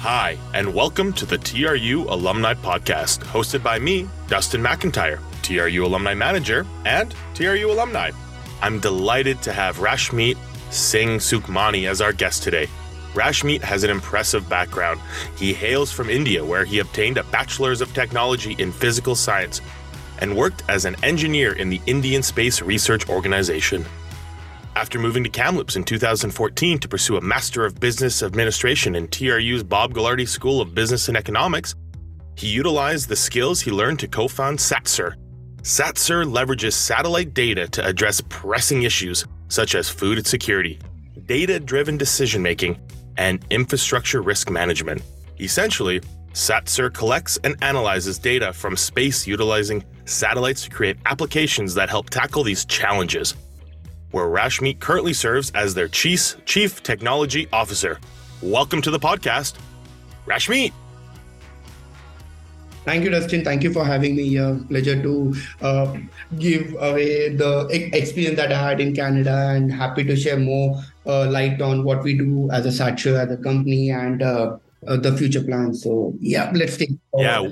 Hi, and welcome to the TRU Alumni Podcast, hosted by me, Dustin McIntyre, TRU Alumni Manager and TRU Alumni. I'm delighted to have Rashmit Singh Sukhmani as our guest today. Rashmit has an impressive background. He hails from India, where he obtained a Bachelor's of Technology in Physical Science and worked as an engineer in the Indian Space Research Organization. After moving to Kamloops in 2014 to pursue a Master of Business Administration in TRU's Bob Gaglardi School of Business and Economics, he utilized the skills he learned to co found SatSure. SatSure leverages satellite data to address pressing issues such as food security, data driven decision making, and infrastructure risk management. Essentially, SatSure collects and analyzes data from space utilizing satellites to create applications that help tackle these challenges where Rashmit currently serves as their Chief, Chief Technology Officer. Welcome to the podcast, Rashmit. Thank you, Dustin. Thank you for having me here. Pleasure to uh, give away the experience that I had in Canada and happy to share more uh, light on what we do as a SatSure, as a company, and uh, uh, the future plans. So, yeah, let's take Yeah,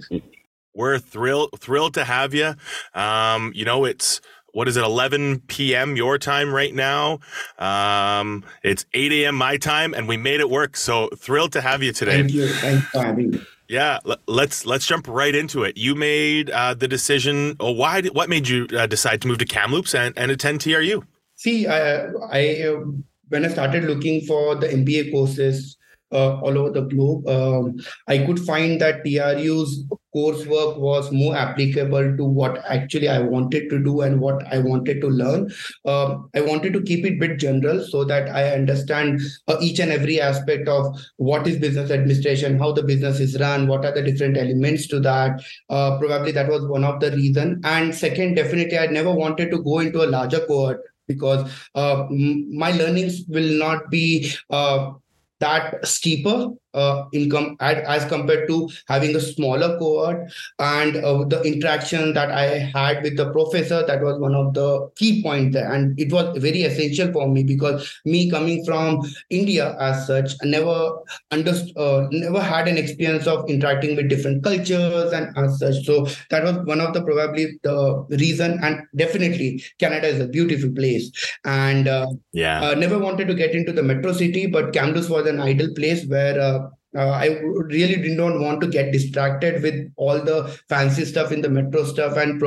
we're thrilled thrilled to have you. Um, you know, it's what is it 11 p.m your time right now? Um, it's 8 a.m my time and we made it work. So thrilled to have you today. Thank you. Thanks for having me. Yeah let's let's jump right into it. You made uh, the decision or why what made you uh, decide to move to kamloops and, and attend tru see i, I uh, when i started looking for the mba courses uh, all over the globe. Um, I could find that TRU's coursework was more applicable to what actually I wanted to do and what I wanted to learn. Um, I wanted to keep it bit general so that I understand uh, each and every aspect of what is business administration, how the business is run, what are the different elements to that. Uh, probably that was one of the reason. And second, definitely, I never wanted to go into a larger cohort because uh, my learnings will not be uh, that steeper uh, income at, as compared to having a smaller cohort. And uh, the interaction that i had with the professor that was one of the key points there. And it was very essential for me because me coming from india as such I never understood uh, never had an experience of interacting with different cultures and as such. So that was one of the probably the reason and definitely canada is a beautiful place. And uh, yeah. uh, never wanted to get into the metro city but kamloops was an ideal place where uh, uh, I really did not want to get distracted with all the fancy stuff in the metro stuff and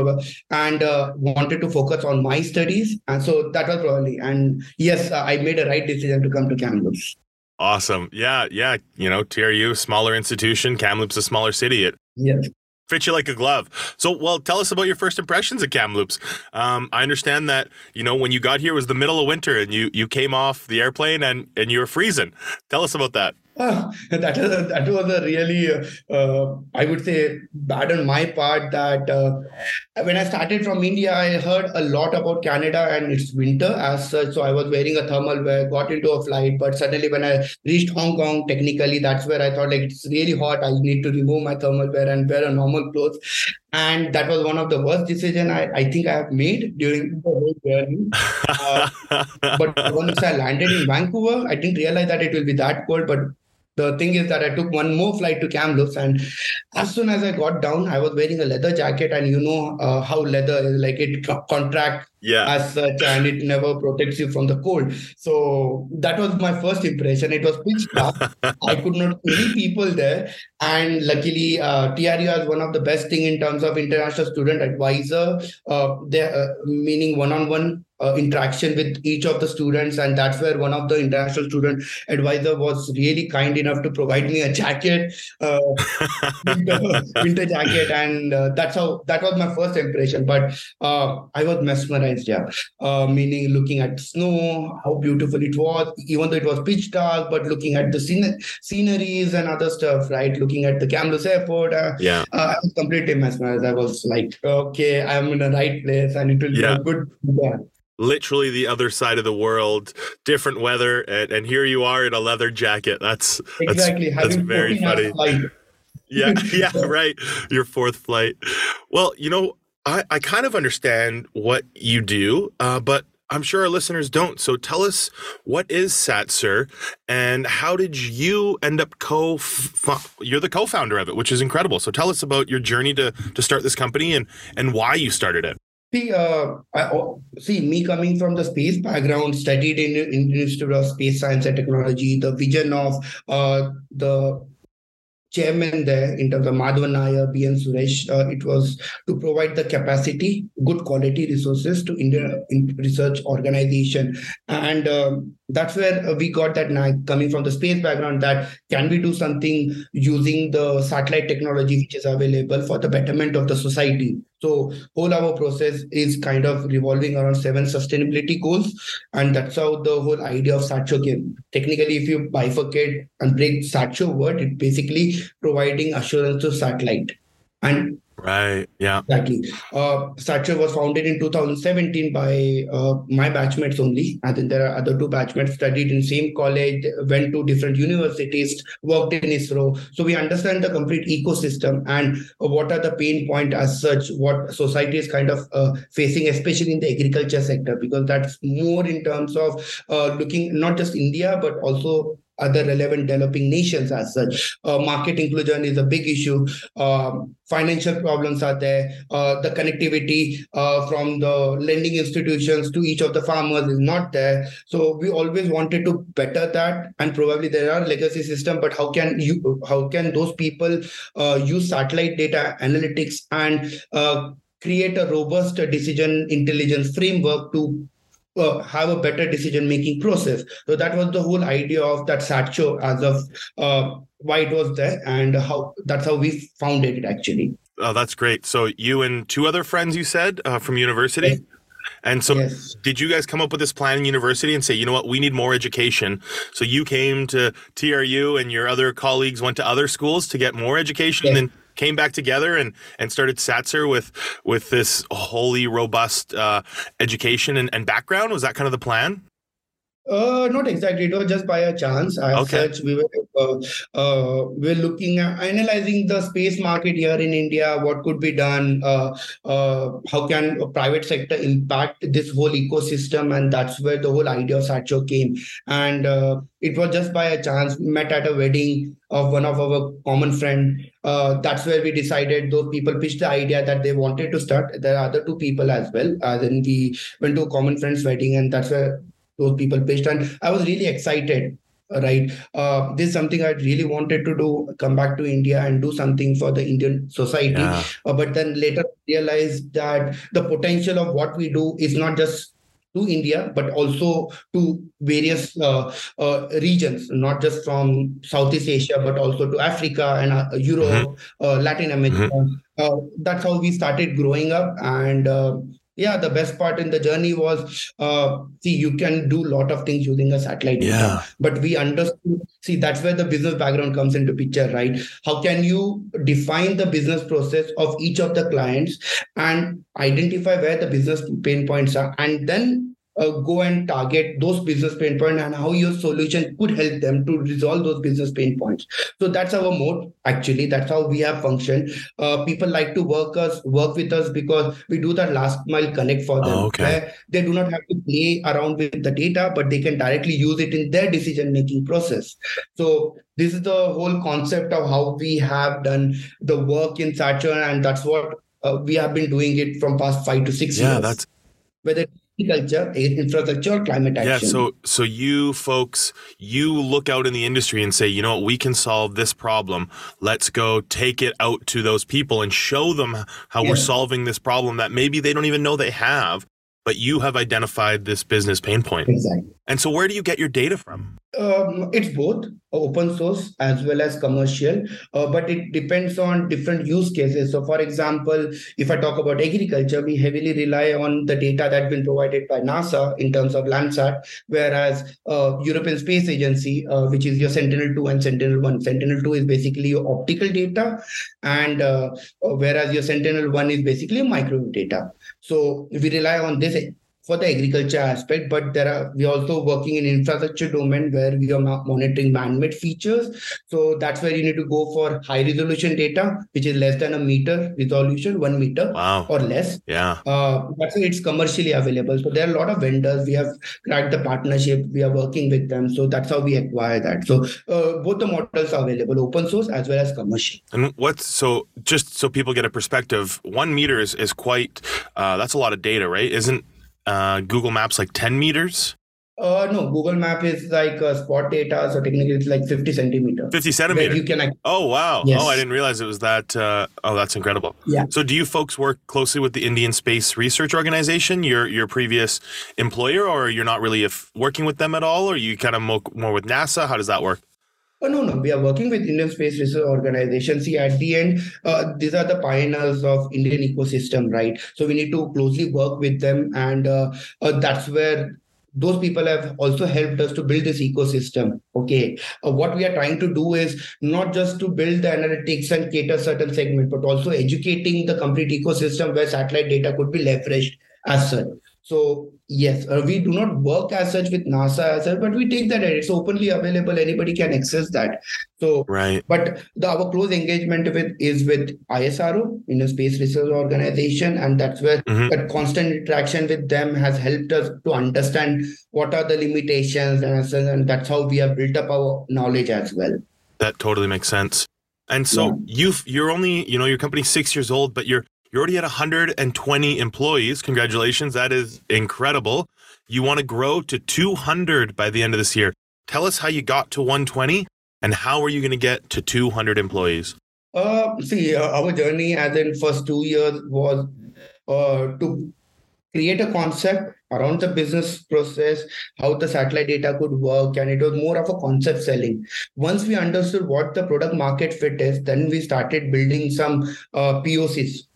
and uh, wanted to focus on my studies. And so that was probably and yes, uh, I made a right decision to come to Kamloops. Awesome. Yeah, yeah. You know, TRU, smaller institution, Kamloops, a smaller city. It yes fit you like a glove. So, well, tell us about your first impressions of Kamloops. Um, I understand that you know when you got here was the middle of winter, and you you came off the airplane and and you were freezing. Tell us about that. Uh, that, is, that was a really, uh, I would say, bad on my part. That uh, when I started from India, I heard a lot about Canada and its winter as such. So I was wearing a thermal wear, got into a flight. But suddenly, when I reached Hong Kong, technically, that's where I thought like it's really hot. I need to remove my thermal wear and wear a normal clothes. And that was one of the worst decision I, I think I have made during the whole journey. Uh, but once I landed in Vancouver, I didn't realize that it will be that cold. But the thing is that I took one more flight to Kamloops, and as soon as I got down, I was wearing a leather jacket, and you know uh, how leather is like it contract yeah. as such, and it never protects you from the cold. So that was my first impression. It was pitch dark. I could not see people there, and luckily, uh, TRU has one of the best thing in terms of international student advisor. Uh, there, uh, meaning one-on-one uh, interaction with each of the students and that's where one of the international student advisor was really kind enough to provide me a jacket uh, winter, winter, jacket and uh, that's how that was my first impression but uh, i was mesmerized yeah uh, meaning looking at snow how beautiful it was even though it was pitch dark but looking at the scen- sceneries and other stuff right looking at the Kamloops airport uh, yeah i was completely mesmerized i was like okay i'm in the right place and it will yeah. be a good yeah literally the other side of the world, different weather, and, and here you are in a leather jacket. That's exactly that's, that's very funny. yeah, yeah, right. Your fourth flight. Well, you know, I, I kind of understand what you do, uh, but I'm sure our listeners don't. So tell us what is SatSure and how did you end up co you're the co-founder of it, which is incredible. So tell us about your journey to to start this company and and why you started it. See, uh, I, oh, see, me coming from the space background, studied in, in Institute of Space Science and Technology, the vision of uh, the chairman there in terms of Madhavan Nair, BN Suresh, uh, it was to provide the capacity, good quality resources to Indian research organization. And um, that's where we got that night coming from the space background that can we do something using the satellite technology which is available for the betterment of the society so whole our process is kind of revolving around seven sustainability goals, and that's how the whole idea of SatSure came. Technically, if you bifurcate and break SatSure word, it basically providing assurance to satellite. And Right. Yeah. Exactly. Uh, SatSure was founded in 2017 by uh, my batchmates only. I think there are other two batchmates studied in same college, went to different universities, worked in ISRO. So we understand the complete ecosystem and what are the pain point as such, what society is kind of uh, facing, especially in the agriculture sector, because that's more in terms of uh, looking not just India, but also other relevant developing nations as such. Uh, market inclusion is a big issue. Um, financial problems are there. Uh, the connectivity uh, from the lending institutions to each of the farmers is not there. So we always wanted to better that, and probably there are legacy system. But how can you? How can those people uh, use satellite data analytics and uh, create a robust decision intelligence framework to uh, have a better decision making process. So that was the whole idea of that SatSure as of uh, why it was there and how that's how we founded it actually. Oh, that's great. So you and two other friends, you said, uh, from university. Yes. And so, yes. did you guys come up with this plan in university and say, you know what, we need more education? So you came to TRU, and your other colleagues went to other schools to get more education, yes. and then came back together and and started SatSure with with this wholly robust uh, education and, and background. Was that kind of the plan? Uh, not exactly. It was just by a chance. As okay. such, we were uh, uh, we are looking at analyzing the space market here in India. What could be done? Uh, uh, how can private sector impact this whole ecosystem? And that's where the whole idea of SatSure came. And uh, it was just by a chance. Met at a wedding of one of our common friend. Uh, that's where we decided. Those people pitched the idea that they wanted to start. There are other two people as well. Uh, then we went to a common friend's wedding, and that's where those people pitched and i was really excited right uh, this is something i really wanted to do come back to india and do something for the indian society yeah. uh, but then later realized that the potential of what we do is not just to India, but also to various uh, uh, regions, not just from Southeast Asia, but also to Africa and uh, Europe, mm-hmm. Uh, Latin America. Mm-hmm. Uh, that's how we started growing up. And uh, yeah the best part in the journey was uh, see you can do a lot of things using a satellite yeah. data but we understood see that's where the business background comes into picture right how can you define the business process of each of the clients and identify where the business pain points are and then uh, go and target those business pain points and how your solution could help them to resolve those business pain points. So that's our mode. Actually, that's how we have functioned. Uh, people like to work us, work with us because we do that last mile connect for them. Oh, okay. they do not have to play around with the data, but they can directly use it in their decision making process. So this is the whole concept of how we have done the work in SatSure, and that's what uh, we have been doing it from past five to six yeah, years. That's whether agriculture, infrastructure, climate action. Yeah, so so you folks, you look out in the industry and say, you know what, we can solve this problem. Let's go take it out to those people and show them how yeah. we're solving this problem that maybe they don't even know they have, but you have identified this business pain point. Exactly. And so where do you get your data from? Um, it's both open source as well as commercial, uh, but it depends on different use cases. So, for example, if I talk about agriculture, we heavily rely on the data that's been provided by NASA in terms of Landsat, whereas uh, European Space Agency, uh, which is your Sentinel-2 and Sentinel-1, Sentinel-2 is basically your optical data, and uh, whereas your Sentinel-1 is basically microwave data. So we rely on this for the agriculture aspect, but there are we also working in infrastructure domain where we are monitoring man-made features. So that's where you need to go for high resolution data, which is less than a meter resolution, one meter wow. or less. Yeah. Uh, that's why it's commercially available. So there are a lot of vendors. We have cracked the partnership. We are working with them. So that's how we acquire that. So uh, both the models are available, open source as well as commercial. And what's so just so people get a perspective, one meter is, is quite uh, that's a lot of data, right? Isn't uh, Google Maps like 10 meters? Uh, no, Google Map is like uh, spot data, so technically it's like 50 centimeter. 50 centimeter. You can. Oh wow! Yes. Oh, I didn't realize it was that. Uh, oh, that's incredible. Yeah. So, do you folks work closely with the Indian Space Research Organization, your your previous employer, or you're not really if, working with them at all, or you kind of more with NASA? How does that work? Oh, no, no. We are working with Indian Space Research Organization. See, at the end, uh, these are the pioneers of Indian ecosystem, right? So we need to closely work with them, and uh, uh, that's where those people have also helped us to build this ecosystem okay uh, what we are trying to do is not just to build the analytics and cater certain segment but also educating the complete ecosystem where satellite data could be leveraged as such so yes, uh, we do not work as such with NASA as such, but we take that. It's openly available. Anybody can access that. So right. But the, our close engagement with is with ISRO, Indian Space Research Organization, and that's where mm-hmm. that constant interaction with them has helped us to understand what are the limitations, and, and that's how we have built up our knowledge as well. That totally makes sense. And so yeah. you've you're only you know your company's six years old, but you're you're already at 120 employees. Congratulations. That is incredible. You want to grow to 200 by the end of this year. Tell us how you got to 120 and how are you going to get to 200 employees? Uh, see, uh, our journey as in first two years was uh, to create a concept around the business process, how the satellite data could work, and it was more of a concept selling. Once we understood what the product market fit is, then we started building some uh, POCs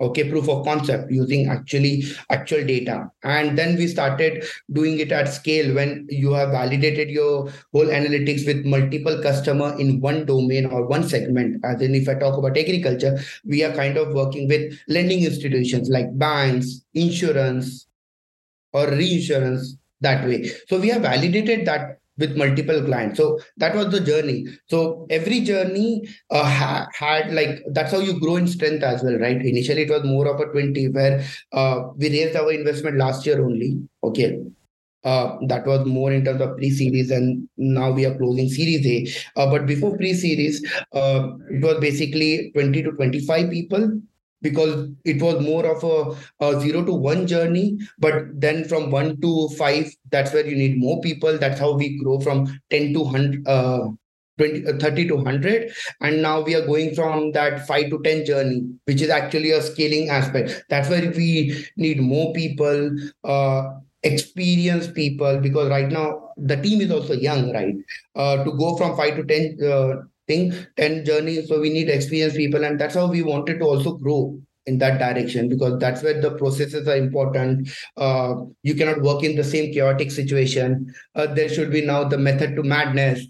okay proof of concept using actually actual data. And then we started doing it at scale when you have validated your whole analytics with multiple customer in one domain or one segment. As in if i talk about agriculture we are kind of working with lending institutions like banks insurance or reinsurance that way. So we have validated that with multiple clients. So that was the journey. So every journey uh, ha- had like that's how you grow in strength as well right? Initially it was more of a 20 where uh, we raised our investment last year only okay? Uh, that was more in terms of pre-series and now we are closing series a. Uh, but before pre-series uh, it was basically 20 to 25 people because it was more of a, a, zero to one journey but then from one to five that's where you need more people. That's how we grow from 10 to 100 uh, 20, uh, 30 to 100 and now we are going from that 5 to 10 journey which is actually a scaling aspect. That's where we need more people uh, experienced people because right now the team is also young right? Uh, to go from 5 to 10 uh, thing 10 journeys so we need experienced people and that's how we wanted to also grow in that direction because that's where the processes are important. Uh, you cannot work in the same chaotic situation. Uh, there should be now the method to madness.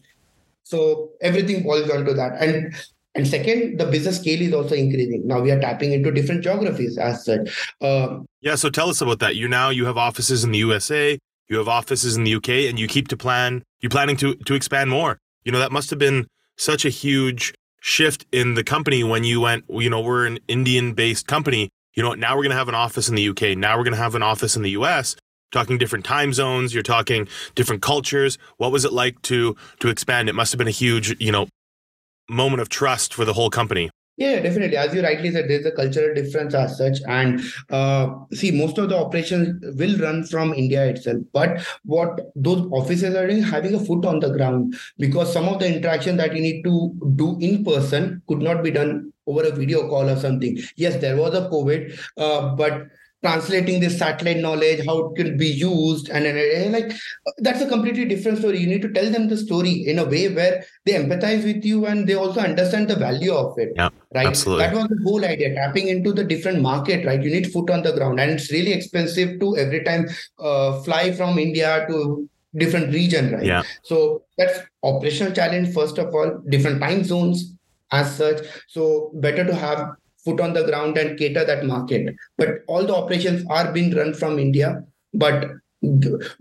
So everything boils down to that. And and second the business scale is also increasing. Now we are tapping into different geographies as such. Uh, yeah so tell us about that. You now you have offices in the usa you have offices in the uk and you keep to plan you're planning to to expand more. You know that must have been such a huge shift in the company when you went, you know, we're an Indian based company. You know, now we're going to have an office in the UK. Now we're going to have an office in the US. Talking different time zones, you're talking different cultures. What was it like to to expand? It must have been a huge, you know, moment of trust for the whole company. Yeah, definitely. As you rightly said, there's a cultural difference as such. And uh, see, most of the operations will run from India itself. But what those offices are doing, having a foot on the ground, because some of the interaction that you need to do in person could not be done over a video call or something. Yes, there was a COVID, uh, but translating this satellite knowledge, how it can be used, and, and, and, like that's a completely different story. You need to tell them the story in a way where they empathize with you and they also understand the value of it. Yeah, right. Absolutely. That was the whole idea, tapping into the different market. Right, you need foot on the ground, and it's really expensive to every time uh, fly from India to different region. Right. Yeah. So that's operational challenge first of all. Different time zones as such. So better to have foot on the ground and cater that market. But all the operations are being run from India but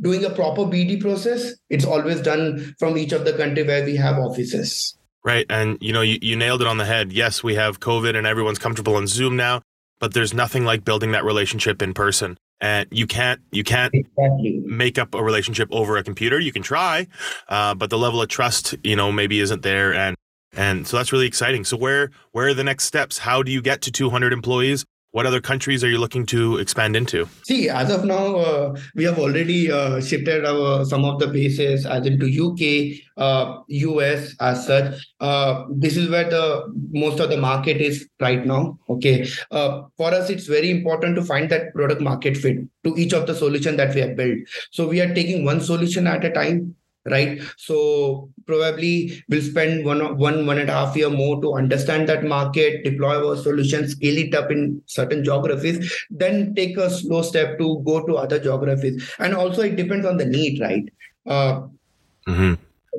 doing a proper BD process, it's always done from each of the country where we have offices. Right. And you know, you, you nailed it on the head. Yes, we have COVID and everyone's comfortable on Zoom now, but there's nothing like building that relationship in person. And you can't you can't exactly. make up a relationship over a computer. You can try, uh, but the level of trust, you know, maybe isn't there. And and so that's really exciting. So where where are the next steps? How do you get to 200 employees? What other countries are you looking to expand into? See, as of now, uh, we have already uh, shifted our some of the bases as into UK, uh, US as such. Uh, this is where the most of the market is right now. Okay, uh, for us, it's very important to find that product market fit to each of the solution that we have built. So we are taking one solution at a time right? So probably we'll spend one one one and a half year more to understand that market deploy our solution scale it up in certain geographies then take a slow step to go to other geographies. And also it depends on the need right? Uh, mm-hmm.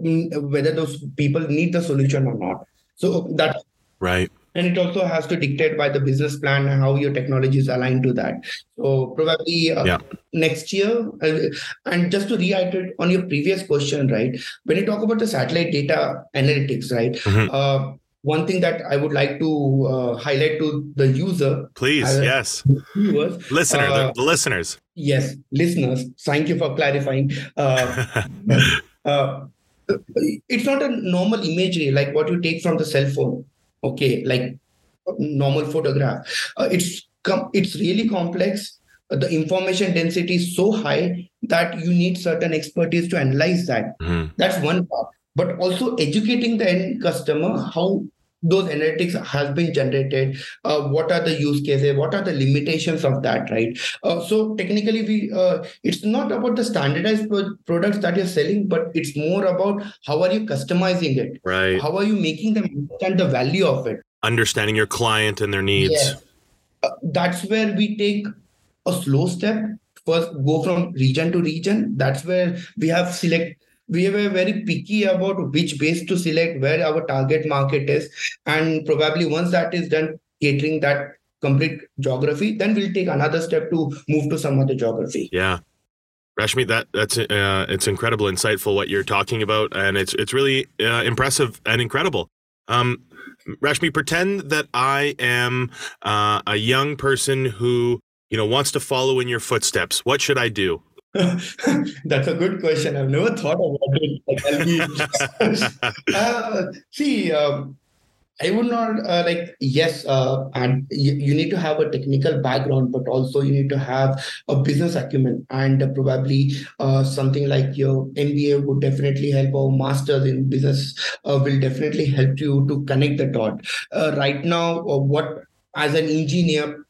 Mm, whether those people need the solution or not. So that right and it also has to dictate by the business plan and how your technology is aligned to that so probably uh, yeah. next year uh, and just to reiterate on your previous question right when you talk about the satellite data analytics right mm-hmm. uh, one thing that I would like to uh, highlight to the user. Please, yes. Viewers, Listener, uh, the, the, listeners. Yes, listeners. Thank you for clarifying. Uh, uh, it's not a normal imagery like what you take from the cell phone okay like normal photograph. Uh, it's com- it's really complex. Uh, the information density is so high that you need certain expertise to analyze that. Mm-hmm. that's one part. But also educating the end customer how those analytics has been generated uh, what are the use cases what are the limitations of that right? Uh, so technically we uh, it's not about the standardized pro- products that you're selling but it's more about how are you customizing it? Right. How are you making them understand the value of it? Understanding your client and their needs. Yes. Uh, that's where we take a slow step. First go from region to region. That's where we have select we were very picky about which base to select where our target market is and probably once that is done catering that complete geography then we'll take another step to move to some other geography yeah Rashmi, that that's uh, it's incredible, insightful what you're talking about, and it's it's really uh, impressive and incredible. Um, Rashmi, pretend that I am uh, a young person who you know wants to follow in your footsteps. What should I do? That's a good question. I've never thought about it. Like, uh, see, um, I would not uh, like yes, uh, and you, you, need to have a technical background, but also you need to have a business acumen, and uh, probably something like your MBA would definitely help, or masters in business uh, will definitely help you to connect the dot. Uh, right now, uh, what as an engineer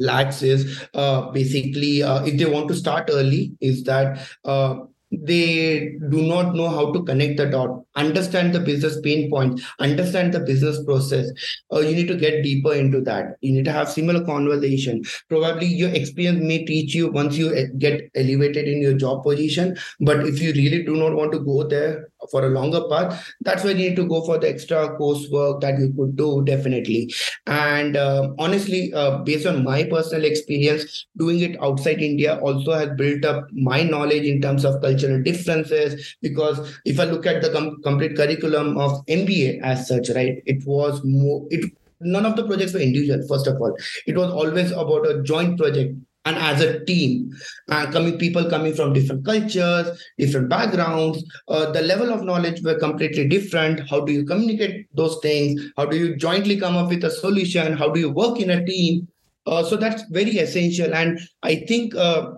lacks is uh, basically uh, if they want to start early is that uh, they do not know how to connect the dot understand the business pain points understand the business process. Uh, you need to get deeper into that. You need to have similar conversation. Probably your experience may teach you once you uh, get elevated in your job position but if you really do not want to go there for a longer path that's where you need to go for the extra coursework that you could do definitely. And uh, honestly uh, based on my personal experience doing it outside india also has built up my knowledge in terms of cultural differences because if i look at the com- complete curriculum of mba as such right it was more it none of the projects were individual first of all. It was always about a joint project and as a team and coming people coming from different cultures different backgrounds uh, the level of knowledge were completely different. How do you communicate those things? How do you jointly come up with a solution? How do you work in a team? Uh, so that's very essential. And i think uh,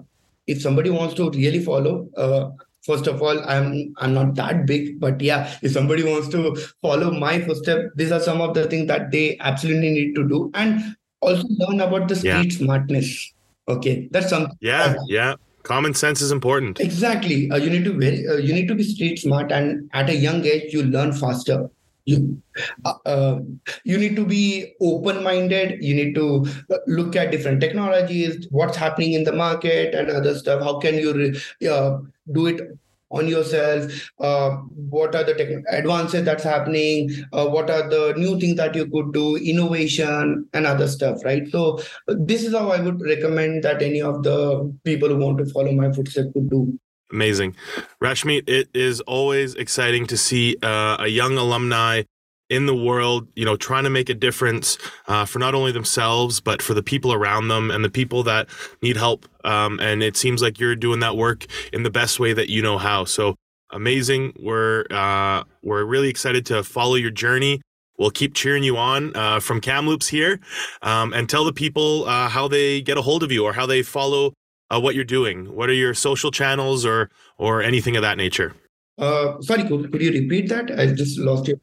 if somebody wants to really follow uh, first of all i'm i'm not that big but yeah if somebody wants to follow my footsteps these are some of the things that they absolutely need to do. And also learn about the street yeah. smartness Okay, that's something. Yeah, yeah. Common sense is important. Exactly. Uh, you need to very, uh, you need to be street smart, and at a young age, you learn faster. You, uh, uh you need to be open-minded. You need to uh, look at different technologies, what's happening in the market, and other stuff. How can you re- uh, do it on yourself uh, what are the advances that's happening uh, what are the new things that you could do innovation and other stuff right so this is how i would recommend that any of the people who want to follow my footsteps could do Amazing. Rashmi, it is always exciting to see uh, a young alumni in the world, you know, trying to make a difference uh, for not only themselves, but for the people around them and the people that need help. Um, and it seems like you're doing that work in the best way that you know how. So amazing. We're, uh, we're really excited to follow your journey. We'll keep cheering you on uh, from Kamloops here um, and tell the people uh, how they get a hold of you or how they follow uh, what you're doing. What are your social channels or, or anything of that nature? Uh, sorry, could, could you repeat that? I just lost you.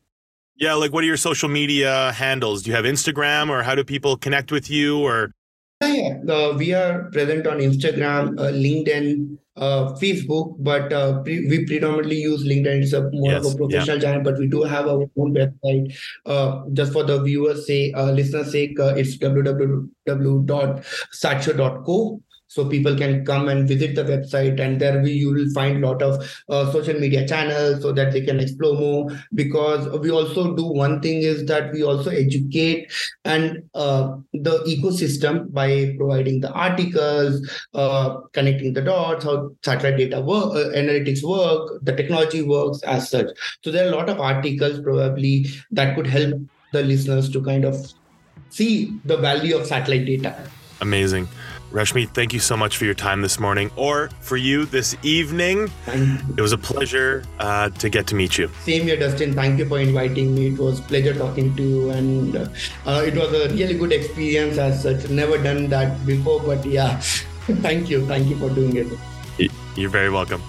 Yeah, like what are your social media handles? Do you have Instagram or how do people connect with you or yeah. Uh, we are present on Instagram, uh, LinkedIn, uh, Facebook, but uh, pre- we predominantly use LinkedIn. It's a more yes, of a professional yeah. channel, but we do have our own website. Uh, just for the viewers' sake, uh, listeners' sake, it's www.satsure.co so people can come and visit the website and there we, you will find a lot of uh, social media channels so that they can explore more. Because we also do one thing is that we also educate and uh, the ecosystem by providing the articles uh, connecting the dots how satellite data work uh, analytics work the technology works as such. So there are a lot of articles probably that could help the listeners to kind of see the value of satellite data. Amazing Rashmi, thank you so much for your time this morning, or for you this evening. It was a pleasure uh, to get to meet you. Same here, Dustin. Thank you for inviting me. It was pleasure talking to you, and uh, it was a really good experience as such. Never done that before, but yeah, thank you. Thank you for doing it. You're very welcome.